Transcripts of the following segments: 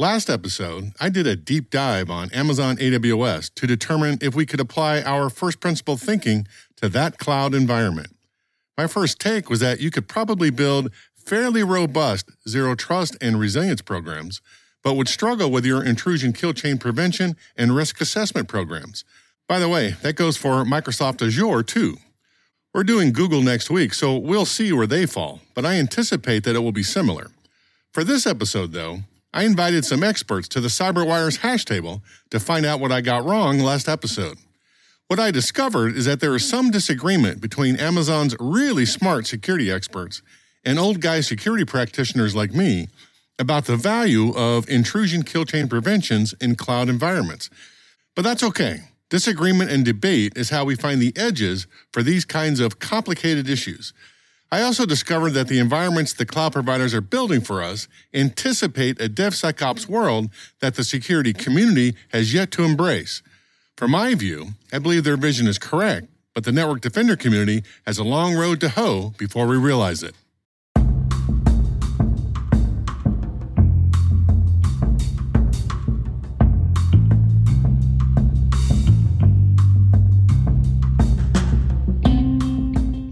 Last episode, I did a deep dive on Amazon AWS to determine if we could apply our first principle thinking to that cloud environment. My first take was that you could probably build fairly robust zero trust and resilience programs, but would struggle with your intrusion kill chain prevention and risk assessment programs. By the way, that goes for Microsoft Azure too. We're doing Google next week, so we'll see where they fall, but I anticipate that it will be similar. For this episode, though, I invited some experts to the CyberWire's hash table to find out what I got wrong last episode. What I discovered is that there is some disagreement between Amazon's really smart security experts and old guy security practitioners like me about the value of intrusion kill chain preventions in cloud environments. But that's okay. Disagreement and debate is how we find the edges for these kinds of complicated issues. I also discovered that the environments the cloud providers are building for us anticipate a DevSecOps world that the security community has yet to embrace. From my view, I believe their vision is correct, but the network defender community has a long road to hoe before we realize it.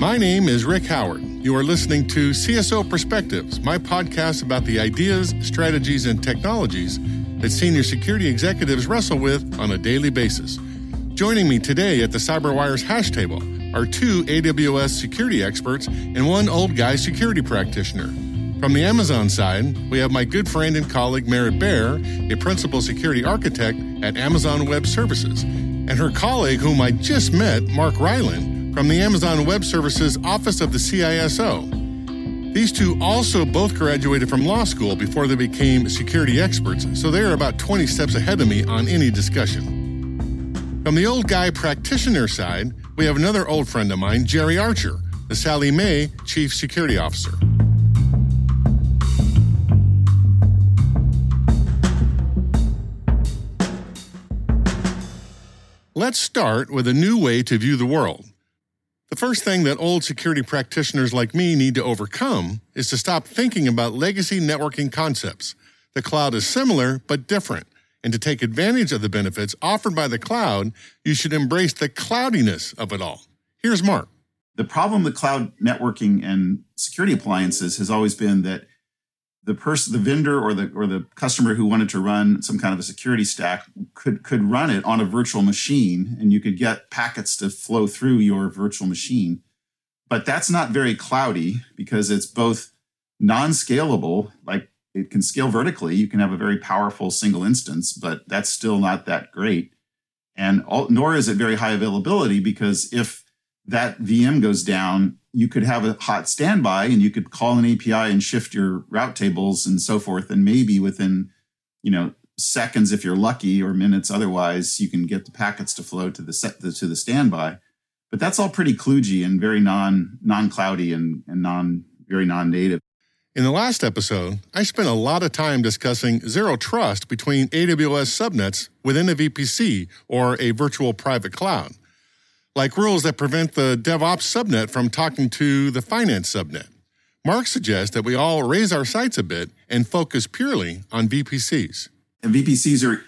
My name is Rick Howard. You are listening to CSO Perspectives, my podcast about the ideas, strategies, and technologies that senior security executives wrestle with on a daily basis. Joining me today at the CyberWire's hash table are two AWS security experts and one old guy security practitioner. From the Amazon side, we have my good friend and colleague Merritt Baer, a principal security architect at Amazon Web Services, and her colleague, whom I just met, Mark Ryland, from the Amazon Web Services Office of the CISO. These two also both graduated from law school before they became security experts, so they are about 20 steps ahead of me on any discussion. From the old guy practitioner side, we have another old friend of mine, Jerry Archer, the Sallie Mae Chief Security Officer. Let's start with a new way to view the world. The first thing that old security practitioners like me need to overcome is to stop thinking about legacy networking concepts. The cloud is similar but different, and to take advantage of the benefits offered by the cloud, you should embrace the cloudiness of it all. Here's Mark. The problem with cloud networking and security appliances has always been that the person, the vendor or the or the customer who wanted to run some kind of a security stack could could run it on a virtual machine, and you could get packets to flow through your virtual machine. But that's not very cloudy because it's both non-scalable, like it can scale vertically. You can have a very powerful single instance, but that's still not that great. And all, nor is it very high availability because if that VM goes down, you could have a hot standby and you could call an API and shift your route tables and so forth. And maybe within, you know, seconds, if you're lucky, or minutes otherwise, you can get the packets to flow to the set to the standby. But that's all pretty kludgy and very non non cloudy and, and non very non native. In the last episode, I spent a lot of time discussing zero trust between AWS subnets within a VPC or a virtual private cloud like rules that prevent the DevOps subnet from talking to the finance subnet. Mark suggests that we all raise our sights a bit and focus purely on VPCs. And VPCs are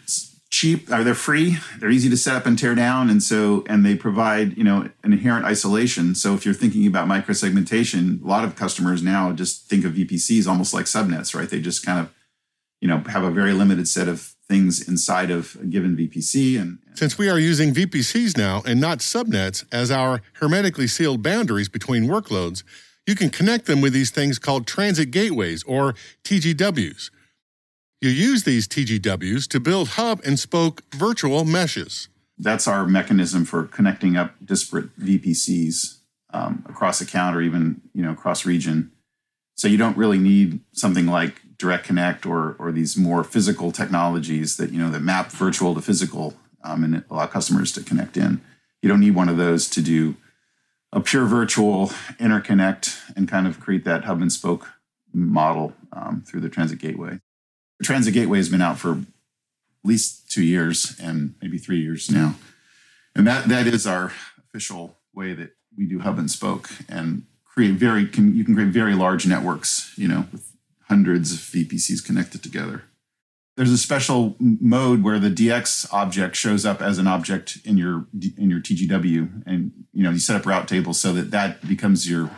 cheap or they're free they're easy to set up and tear down and so and they provide you know an inherent isolation so if you're thinking about microsegmentation a lot of customers now just think of vpcs almost like subnets right they just kind of you know have a very limited set of things inside of a given vpc and since we are using vpcs now and not subnets as our hermetically sealed boundaries between workloads you can connect them with these things called transit gateways or tgws you use these TGWs to build hub and spoke virtual meshes. That's our mechanism for connecting up disparate VPCs um, across account or even you know across region. So you don't really need something like Direct Connect or or these more physical technologies that you know that map virtual to physical um, and allow customers to connect in. You don't need one of those to do a pure virtual interconnect and kind of create that hub and spoke model um, through the transit gateway. Transit Gateway has been out for at least two years and maybe three years now. And that that is our official way that we do hub and spoke and create very can you can create very large networks, you know, with hundreds of VPCs connected together. There's a special mode where the DX object shows up as an object in your in your TGW, and you know you set up route tables so that that becomes your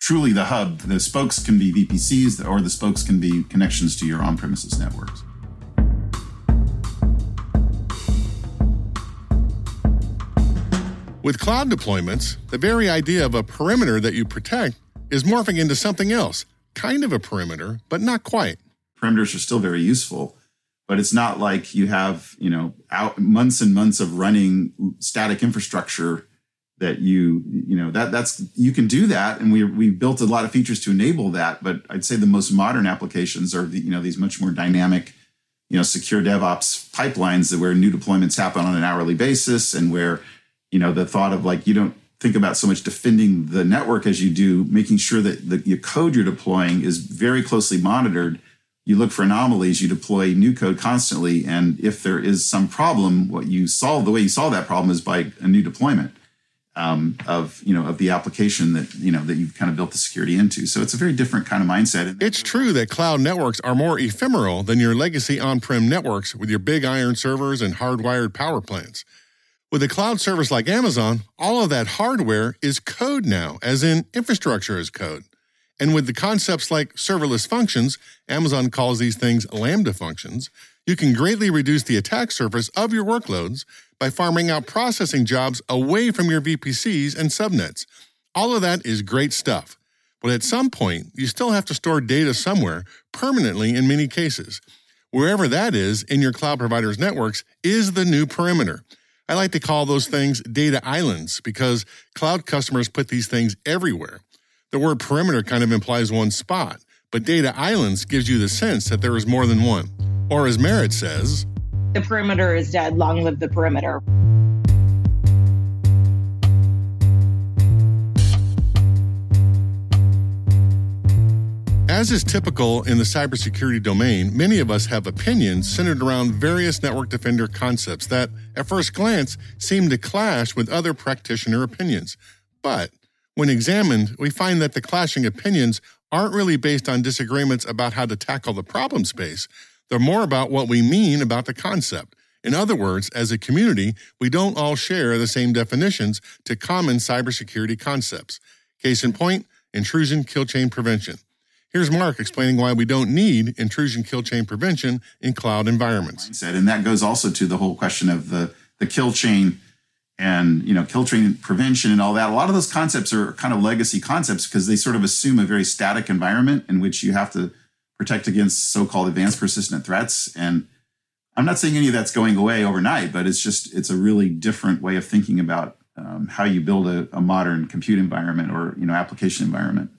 truly the hub. The spokes can be VPCs or the spokes can be connections to your on premises networks. With cloud deployments, the very idea of a perimeter that you protect is morphing into something else, kind of a perimeter, but not quite. Perimeters are still very useful, but it's not like you have, you know, out months and months of running static infrastructure that you you know that that's you can do that and we we built a lot of features to enable that but i'd say the most modern applications are the, you know these much more dynamic you know secure devops pipelines that where new deployments happen on an hourly basis and where you know the thought of like you don't think about so much defending the network as you do making sure that the your code you're deploying is very closely monitored you look for anomalies you deploy new code constantly and if there is some problem what you solve the way you solve that problem is by a new deployment um, of you know of the application that you know that you've kind of built the security into. So it's a very different kind of mindset. It's true that cloud networks are more ephemeral than your legacy on-prem networks with your big iron servers and hardwired power plants. With a cloud service like Amazon, all of that hardware is code now, as in infrastructure as code. And with the concepts like serverless functions, Amazon calls these things Lambda functions, you can greatly reduce the attack surface of your workloads by farming out processing jobs away from your VPCs and subnets. All of that is great stuff. But at some point, you still have to store data somewhere, permanently in many cases. Wherever that is in your cloud provider's networks is the new perimeter. I like to call those things data islands because cloud customers put these things everywhere. The word perimeter kind of implies one spot, but data islands gives you the sense that there is more than one. Or as Merritt says, the perimeter is dead. Long live the perimeter. As is typical in the cybersecurity domain, many of us have opinions centered around various network defender concepts that, at first glance, seem to clash with other practitioner opinions. But when examined, we find that the clashing opinions aren't really based on disagreements about how to tackle the problem space, they're more about what we mean about the concept. In other words, as a community, we don't all share the same definitions to common cybersecurity concepts. Case in point, intrusion kill chain prevention. Here's Mark explaining why we don't need intrusion kill chain prevention in cloud environments. And that goes also to the whole question of the, the kill chain and you know kill chain prevention and all that. A lot of those concepts are kind of legacy concepts because they sort of assume a very static environment in which you have to protect against so-called advanced persistent threats and i'm not saying any of that's going away overnight but it's just it's a really different way of thinking about um, how you build a, a modern compute environment or you know application environment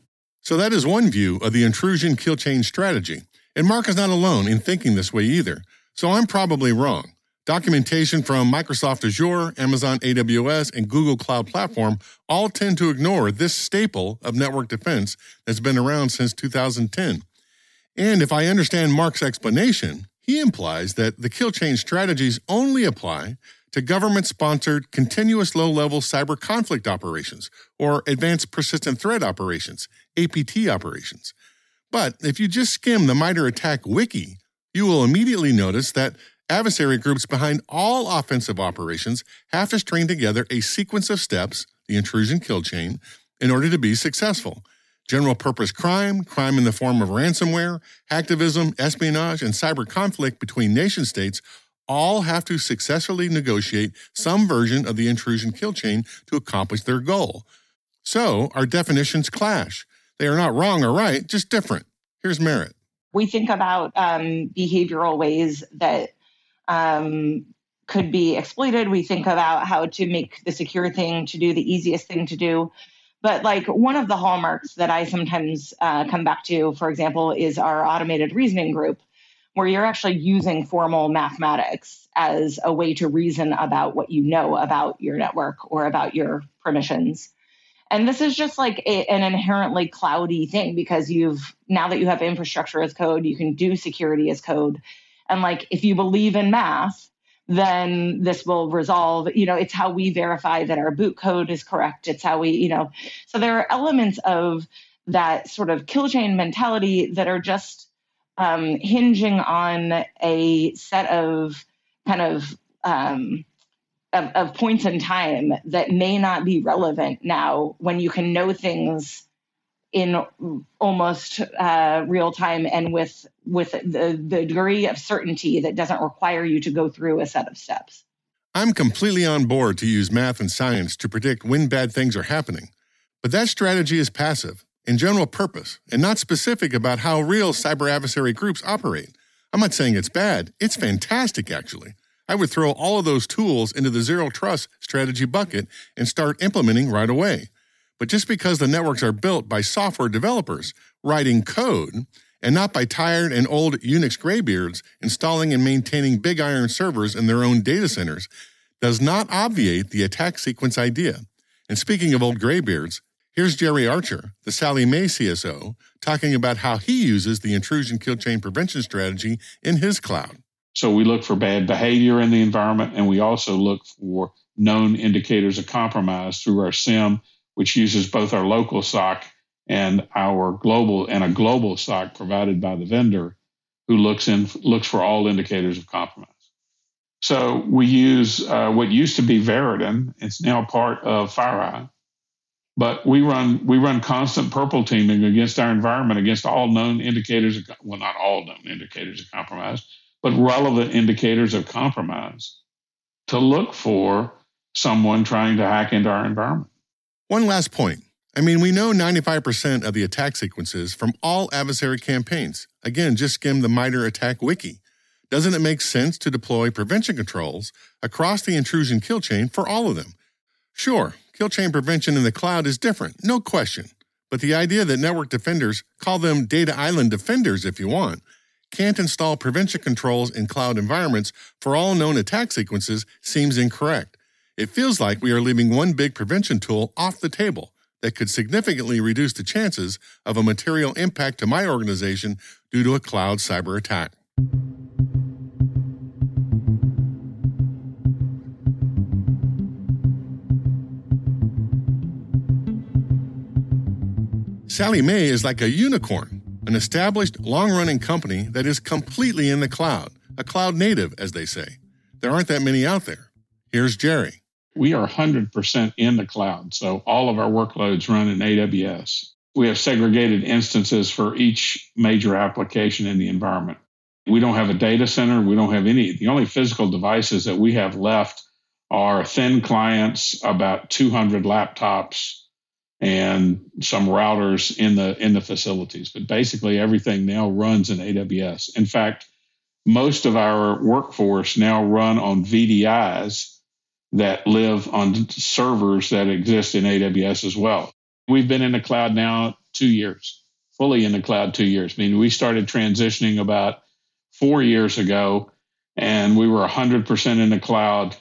so that is one view of the intrusion kill chain strategy. And mark is not alone in thinking this way either. So i'm probably wrong. Documentation from Microsoft Azure, Amazon AWS, and Google Cloud Platform all tend to ignore this staple of network defense that's been around since 2010. And if I understand Mark's explanation, he implies that the kill chain strategies only apply to government sponsored continuous low level cyber conflict operations or advanced persistent threat operations, APT operations. But if you just skim the MITRE ATT&CK wiki, you will immediately notice that Adversary groups behind all offensive operations have to string together a sequence of steps, the intrusion kill chain, in order to be successful. General purpose crime, crime in the form of ransomware, hacktivism, espionage, and cyber conflict between nation states all have to successfully negotiate some version of the intrusion kill chain to accomplish their goal. So our definitions clash. They are not wrong or right, just different. Here's Merritt. We think about um, behavioral ways that um, could be exploited. We think about how to make the secure thing to do the easiest thing to do. But like one of the hallmarks that I sometimes uh, come back to, for example, is our automated reasoning group, where you're actually using formal mathematics as a way to reason about what you know about your network or about your permissions. And this is just like a, an inherently cloudy thing because you've now that you have infrastructure as code, you can do security as code. And like if you believe in math, then this will resolve. You know, it's how we verify that our boot code is correct. It's how we, you know, so there are elements of that sort of kill chain mentality that are just um, hinging on a set of kind of, um, of of points in time that may not be relevant now when you can know things in almost uh, real time and with with the, the degree of certainty that doesn't require you to go through a set of steps. I'm completely on board to use math and science to predict when bad things are happening, but that strategy is passive and general purpose and not specific about how real cyber adversary groups operate. I'm not saying it's bad, it's fantastic actually. I would throw all of those tools into the zero trust strategy bucket and start implementing right away. But just because the networks are built by software developers writing code and not by tired and old Unix graybeards installing and maintaining big iron servers in their own data centers does not obviate the attack sequence idea. And speaking of old graybeards, here's Jerry Archer, the Sallie Mae CSO, talking about how he uses the intrusion kill chain prevention strategy in his cloud. So we look for bad behavior in the environment, and we also look for known indicators of compromise through our SIEM, which uses both our local SOC and our global and a global SOC provided by the vendor, who looks in looks for all indicators of compromise. So we use uh, what used to be Verodin. It's now part of FireEye, but we run we run constant purple teaming against our environment against all known indicators of well not all known indicators of compromise, but relevant indicators of compromise to look for someone trying to hack into our environment. One last point. I mean, we know 95% of the attack sequences from all adversary campaigns. Again, just skim the MITRE ATT&CK wiki. Doesn't it make sense to deploy prevention controls across the intrusion kill chain for all of them? Sure, kill chain prevention in the cloud is different, no question. But the idea that network defenders, call them data island defenders if you want, can't install prevention controls in cloud environments for all known attack sequences seems incorrect. It feels like we are leaving one big prevention tool off the table that could significantly reduce the chances of a material impact to my organization due to a cloud cyber attack. Sallie Mae is like a unicorn, an established, long running company that is completely in the cloud, a cloud native, as they say. There aren't that many out there. Here's Jerry we are 100% in the cloud. So all of our workloads run in AWS. We have segregated instances for each major application in the environment. We don't have a data center. We don't have any. The only physical devices that we have left are thin clients, about 200 laptops, and some routers in the in the facilities. But basically, everything now runs in AWS. In fact, most of our workforce now run on VDIs that live on servers that exist in AWS as well. We've been in the cloud now two years, fully in the cloud two years. I mean, we started transitioning about four years ago, and we were 100% in the cloud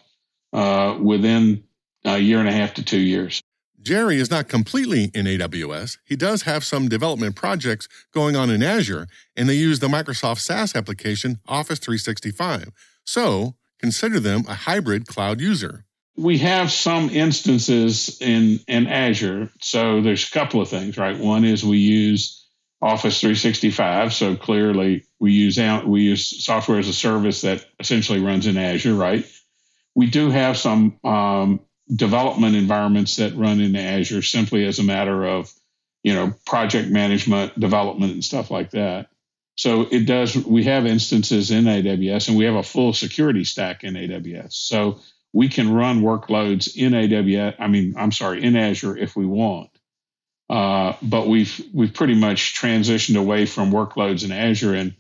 uh, within a year and a half to two years. Jerry is not completely in AWS. He does have some development projects going on in Azure, and they use the Microsoft SaaS application Office 365. So consider them a hybrid cloud user. We have some instances in, in Azure. So there's a couple of things, right? One is we use Office 365. So clearly, we use we use software as a service that essentially runs in Azure, right? We do have some um, development environments that run in Azure simply as a matter of you know project management, development, and stuff like that. So it does. We have instances in AWS, and we have a full security stack in AWS. So we can run workloads in AWS. I mean, I'm sorry, in Azure if we want. Uh, but we've we've pretty much transitioned away from workloads in Azure and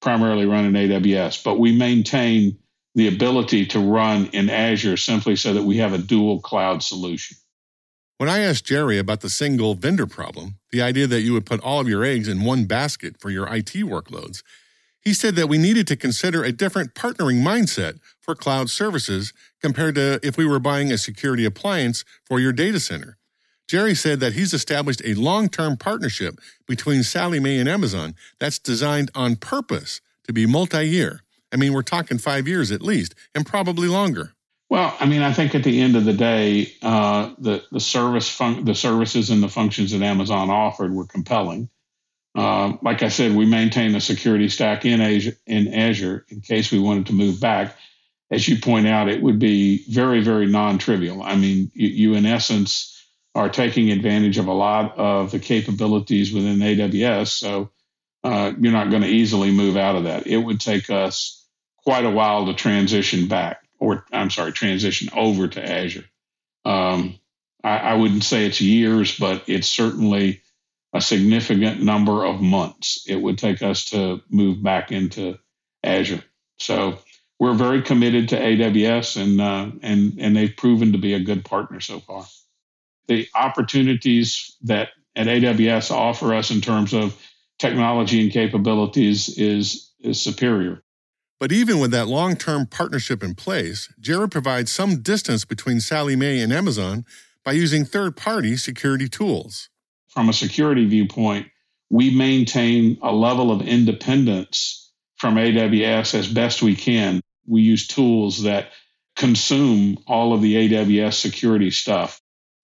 primarily run in AWS. But we maintain the ability to run in Azure simply so that we have a dual cloud solution. When I asked Jerry about the single vendor problem, the idea that you would put all of your eggs in one basket for your IT workloads, he said that we needed to consider a different partnering mindset for cloud services compared to if we were buying a security appliance for your data center. Jerry said that he's established a long term partnership between Sallie Mae and Amazon that's designed on purpose to be multi year. I mean, we're talking five years at least, and probably longer. Well, I mean, I think at the end of the day, uh, the the service fun- the services and the functions that Amazon offered were compelling. Uh, like I said, we maintain a security stack in Azure, in Azure in case we wanted to move back. As you point out, it would be very, very non-trivial. I mean, you, you in essence are taking advantage of a lot of the capabilities within AWS. So uh, you're not going to easily move out of that. It would take us quite a while to transition back, or I'm sorry, transition over to Azure. Um, I, I wouldn't say it's years, but it's certainly a significant number of months it would take us to move back into Azure. So we're very committed to AWS, and uh, and and they've proven to be a good partner so far the opportunities that at AWS offer us in terms of technology and capabilities is is superior. But even with that long-term partnership in place, Jared provides some distance between Sallie Mae and Amazon by using third-party security tools. From a security viewpoint, we maintain a level of independence from AWS as best we can. We use tools that consume all of the AWS security stuff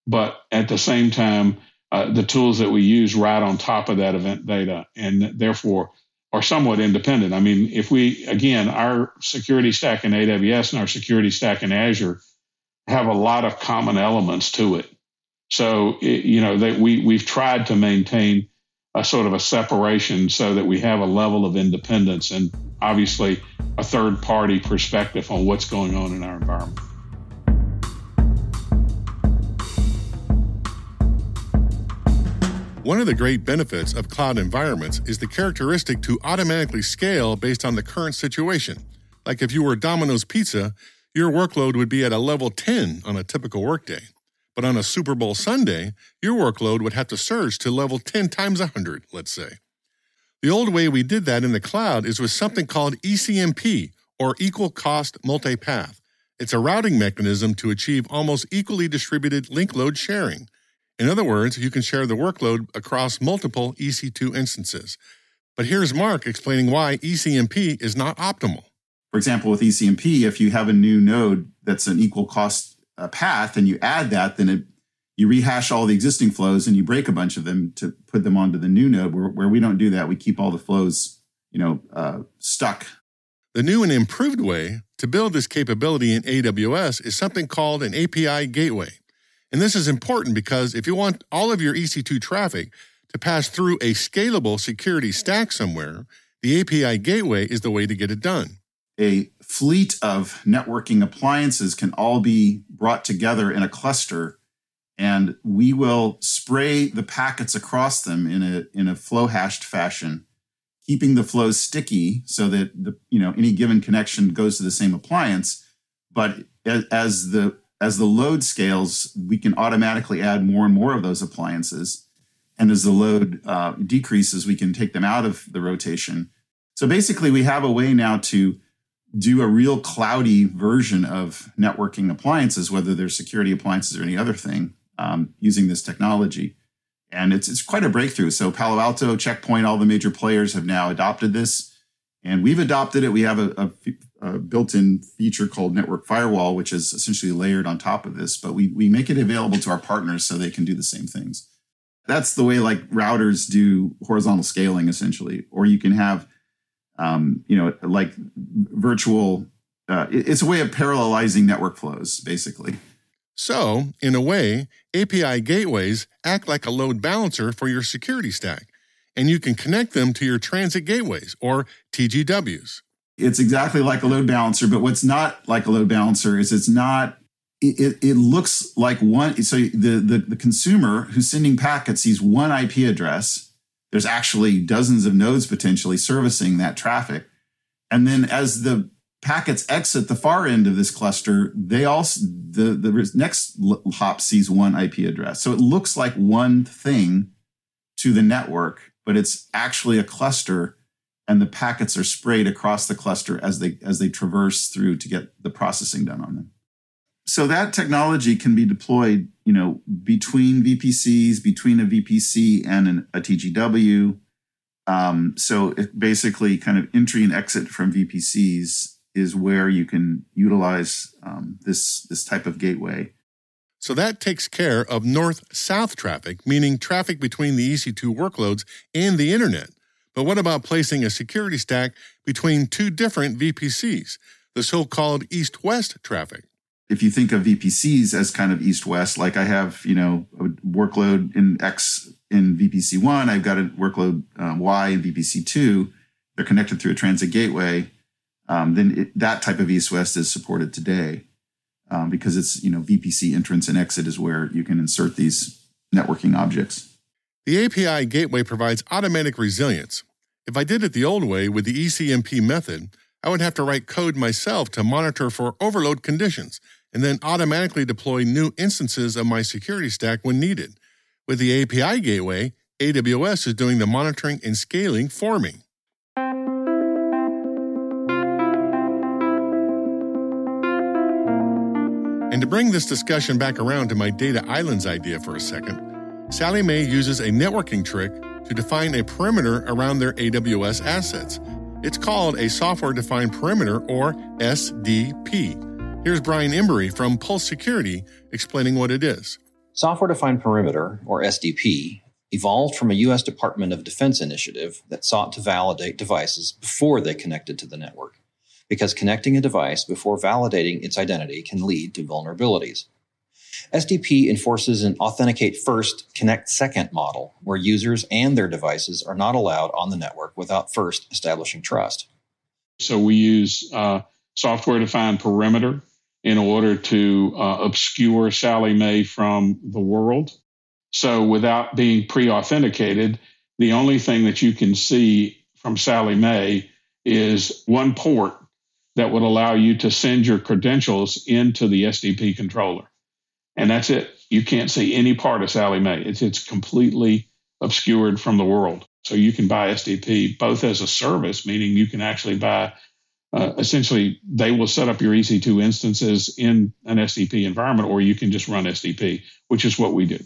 but at the same time, uh, the tools that we use right on top of that event data and therefore are somewhat independent. I mean, if we, again, our security stack in AWS and our security stack in Azure have a lot of common elements to it. So, it, you know, that we, we've tried to maintain a sort of a separation so that we have a level of independence and obviously a third party perspective on what's going on in our environment. One of the great benefits of cloud environments is the characteristic to automatically scale based on the current situation. Like if you were Domino's Pizza, your workload would be at a level 10 on a typical workday. But on a Super Bowl Sunday, your workload would have to surge to level 10 times 100, let's say. The old way we did that in the cloud is with something called ECMP, or Equal Cost Multipath. It's a routing mechanism to achieve almost equally distributed link load sharing. In other words, you can share the workload across multiple EC2 instances. But here's Mark explaining why ECMP is not optimal. For example, with ECMP, if you have a new node that's an equal cost uh, path and you add that, then it, you rehash all the existing flows and you break a bunch of them to put them onto the new node. Where, where we don't do that, we keep all the flows, you know, uh, stuck. The new and improved way to build this capability in AWS is something called an API gateway. And this is important because if you want all of your EC2 traffic to pass through a scalable security stack somewhere, the API gateway is the way to get it done. A fleet of networking appliances can all be brought together in a cluster and we will spray the packets across them in a in a flow hashed fashion keeping the flows sticky so that the you know any given connection goes to the same appliance but as, as the as the load scales, we can automatically add more and more of those appliances. And as the load uh, decreases, we can take them out of the rotation. So basically, we have a way now to do a real cloudy version of networking appliances, whether they're security appliances or any other thing, um, using this technology. And it's, it's quite a breakthrough. So Palo Alto, Checkpoint, all the major players have now adopted this. And we've adopted it. We have a, a a built-in feature called Network Firewall, which is essentially layered on top of this. But we we make it available to our partners so they can do the same things. That's the way like routers do horizontal scaling essentially, or you can have, um, you know, like virtual. Uh, it's a way of parallelizing network flows, basically. So, in a way, API gateways act like a load balancer for your security stack, and you can connect them to your transit gateways or TGWs. It's exactly like a load balancer, but what's not like a load balancer is it's not it, it looks like one so the, the the consumer who's sending packets sees one ip address. There's actually dozens of nodes potentially servicing that traffic. And then as the packets exit the far end of this cluster they also the the next hop sees one ip address. So it looks like one thing to the network but it's actually a cluster and the packets are sprayed across the cluster as they as they traverse through to get the processing done on them so that technology can be deployed, you know, between VPCs, between a VPC and an, a TGW. Um, so it basically, kind of entry and exit from VPCs is where you can utilize um, this this type of gateway. So that takes care of north-south traffic, meaning traffic between the EC2 workloads and the internet. But what about placing a security stack between two different VPCs, the so-called east-west traffic? if you think of VPCs as kind of east west, like I have, you know, a workload in X in VPC one, I've got a workload um, Y in VPC two, they're connected through a transit gateway. Um, then it, that type of east west is supported today um, because it's, you know, VPC entrance and exit is where you can insert these networking objects. The API gateway provides automatic resilience. If I did it the old way with the ECMP method, I would have to write code myself to monitor for overload conditions and then automatically deploy new instances of my security stack when needed. With the API gateway, AWS is doing the monitoring and scaling for me. And to bring this discussion back around to my data islands idea for a second, Sallie Mae uses a networking trick to define a perimeter around their AWS assets. It's called a software defined perimeter or SDP. Here's Brian Embury from Pulse Security explaining what it is. Software Defined Perimeter, or SDP, evolved from a U.S. Department of Defense initiative that sought to validate devices before they connected to the network, because connecting a device before validating its identity can lead to vulnerabilities. SDP enforces an authenticate first, connect second model, where users and their devices are not allowed on the network without first establishing trust. So we use uh, software defined perimeter in order to uh, obscure Sallie Mae from the world. So without being pre authenticated, the only thing that you can see from Sallie Mae is one port that would allow you to send your credentials into the SDP controller. And that's it. You can't see any part of Sallie Mae. It's, it's completely obscured from the world. So you can buy SDP both as a service, meaning you can actually buy uh, essentially they will set up your EC2 instances in an SDP environment, or you can just run SDP, which is what we do.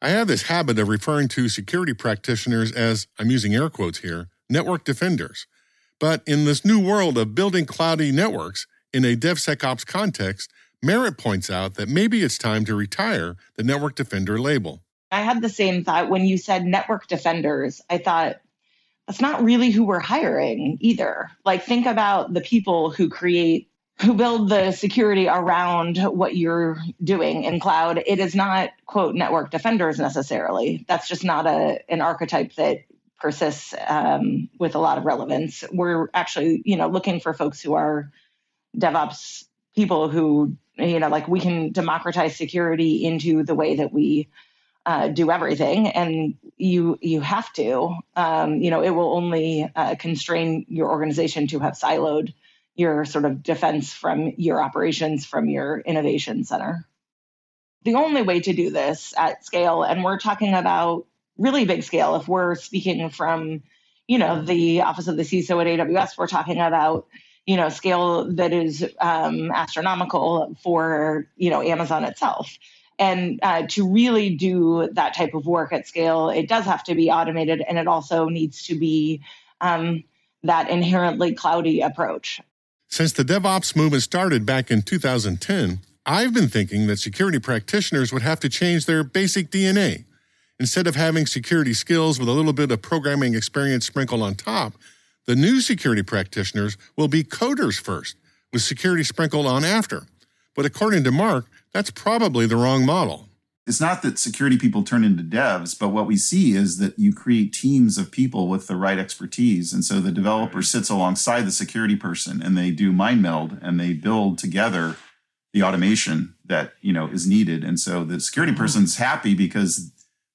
I have this habit of referring to security practitioners as, I'm using air quotes here, network defenders. But in this new world of building cloudy networks in a DevSecOps context, Merritt points out that maybe it's time to retire the network defender label. I had the same thought when you said network defenders. I thought, that's not really who we're hiring either. Like, think about the people who create, who build the security around what you're doing in cloud. It is not, quote, network defenders necessarily. That's just not a, an archetype that persists um, with a lot of relevance. We're actually, you know, looking for folks who are DevOps people who, you know, like we can democratize security into the way that we uh, do everything, and you you have to. Um, you know, it will only uh, constrain your organization to have siloed your sort of defense from your operations from your innovation center. The only way to do this at scale, and we're talking about really big scale. If we're speaking from, you know, the office of the CISO at AWS, we're talking about you know scale that is um, astronomical for you know Amazon itself. And uh, to really do that type of work at scale, it does have to be automated and it also needs to be um, that inherently cloudy approach. Since the DevOps movement started back in 2010, I've been thinking that security practitioners would have to change their basic DNA. Instead of having security skills with a little bit of programming experience sprinkled on top, the new security practitioners will be coders first, with security sprinkled on after. But according to Mark, that's probably the wrong model. It's not that security people turn into devs, but what we see is that you create teams of people with the right expertise. And so the developer sits alongside the security person and they do mind meld and they build together the automation that, you know, is needed. And so the security person's happy because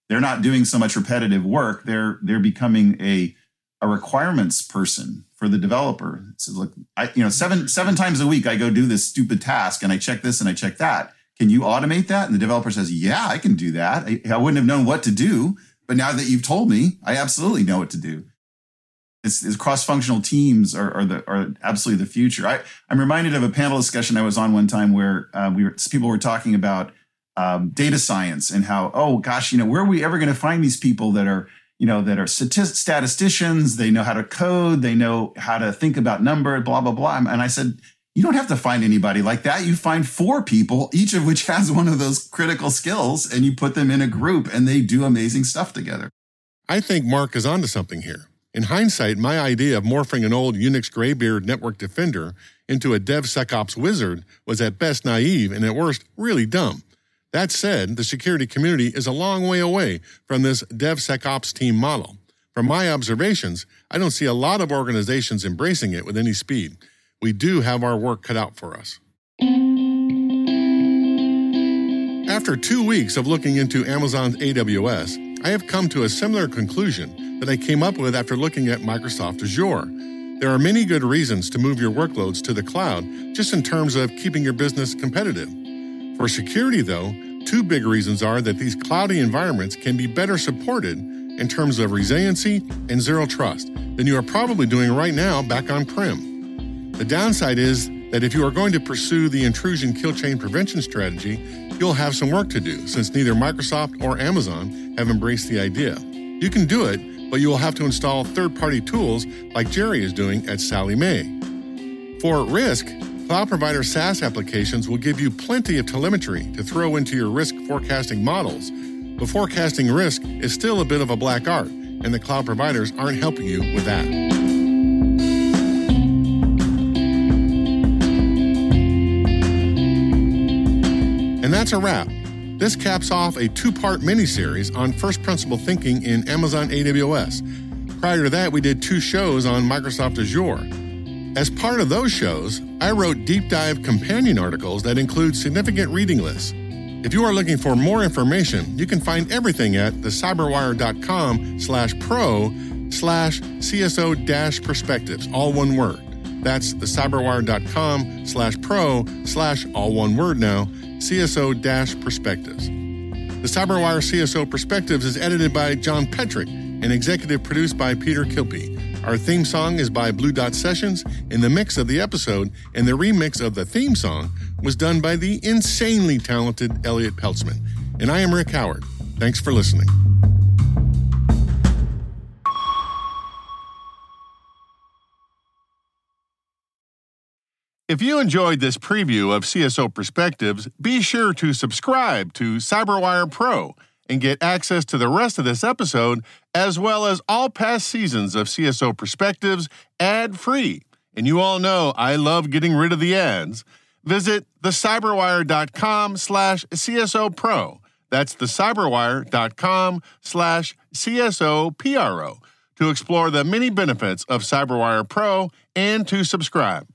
they're not doing so much repetitive work. They're they're becoming a a requirements person for the developer. So look, I you know seven seven times a week I go do this stupid task and I check this and I check that. Can you automate that? And the developer says, Yeah, I can do that. I, I wouldn't have known what to do, but now that you've told me, I absolutely know what to do. It's, it's cross-functional teams are, are, the are absolutely the future. I, I'm reminded of a panel discussion I was on one time where uh, we were, people were talking about um, data science and how, oh gosh, you know, where are we ever going to find these people that are, you know, that are statisticians? They know how to code, they know how to think about number, blah blah blah. And I said, you don't have to find anybody like that. You find four people, each of which has one of those critical skills, and you put them in a group, and they do amazing stuff together. I think Mark is onto something here. In hindsight, my idea of morphing an old Unix graybeard network defender into a DevSecOps wizard was at best naive and at worst really dumb. That said, the security community is a long way away from this DevSecOps team model. From my observations, I don't see a lot of organizations embracing it with any speed. We do have our work cut out for us. After two weeks of looking into Amazon's AWS, I have come to a similar conclusion that I came up with after looking at Microsoft Azure. There are many good reasons to move your workloads to the cloud, just in terms of keeping your business competitive. For security, though, two big reasons are that these cloudy environments can be better supported in terms of resiliency and zero trust than you are probably doing right now back on prem. The downside is that if you are going to pursue the intrusion kill chain prevention strategy, you'll have some work to do since neither Microsoft or Amazon have embraced the idea. You can do it, but you will have to install third party tools like Jerry is doing at Sallie Mae. For risk, Cloud provider SaaS applications will give you plenty of telemetry to throw into your risk forecasting models, but forecasting risk is still a bit of a black art, and the cloud providers aren't helping you with that. And that's a wrap. This caps off a two part mini series on first principle thinking in Amazon AWS. Prior to that, we did two shows on Microsoft Azure. As part of those shows, I wrote deep dive companion articles that include significant reading lists. If you are looking for more information, you can find everything at thecyberwire.com slash pro slash CSO dash perspectives, all one word. That's thecyberwire.com slash pro slash all one word now, CSO dash perspectives. The Cyberwire CSO Perspectives is edited by John Petrik and executive produced by Peter Kilpe. Our theme song is by Blue Dot Sessions, and the mix of the episode and the remix of the theme song was done by the insanely talented Elliot Peltzman. And I am Rick Howard. Thanks for listening. If you enjoyed this preview of CSO Perspectives, be sure to subscribe to CyberWire Pro and get access to the rest of this episode, as well as all past seasons of CSO Perspectives ad free. And you all know I love getting rid of the ads. Visit thecyberwire.com slash CSO Pro. That's thecyberwire.com slash CSO PRO to explore the many benefits of CyberWire Pro and to subscribe.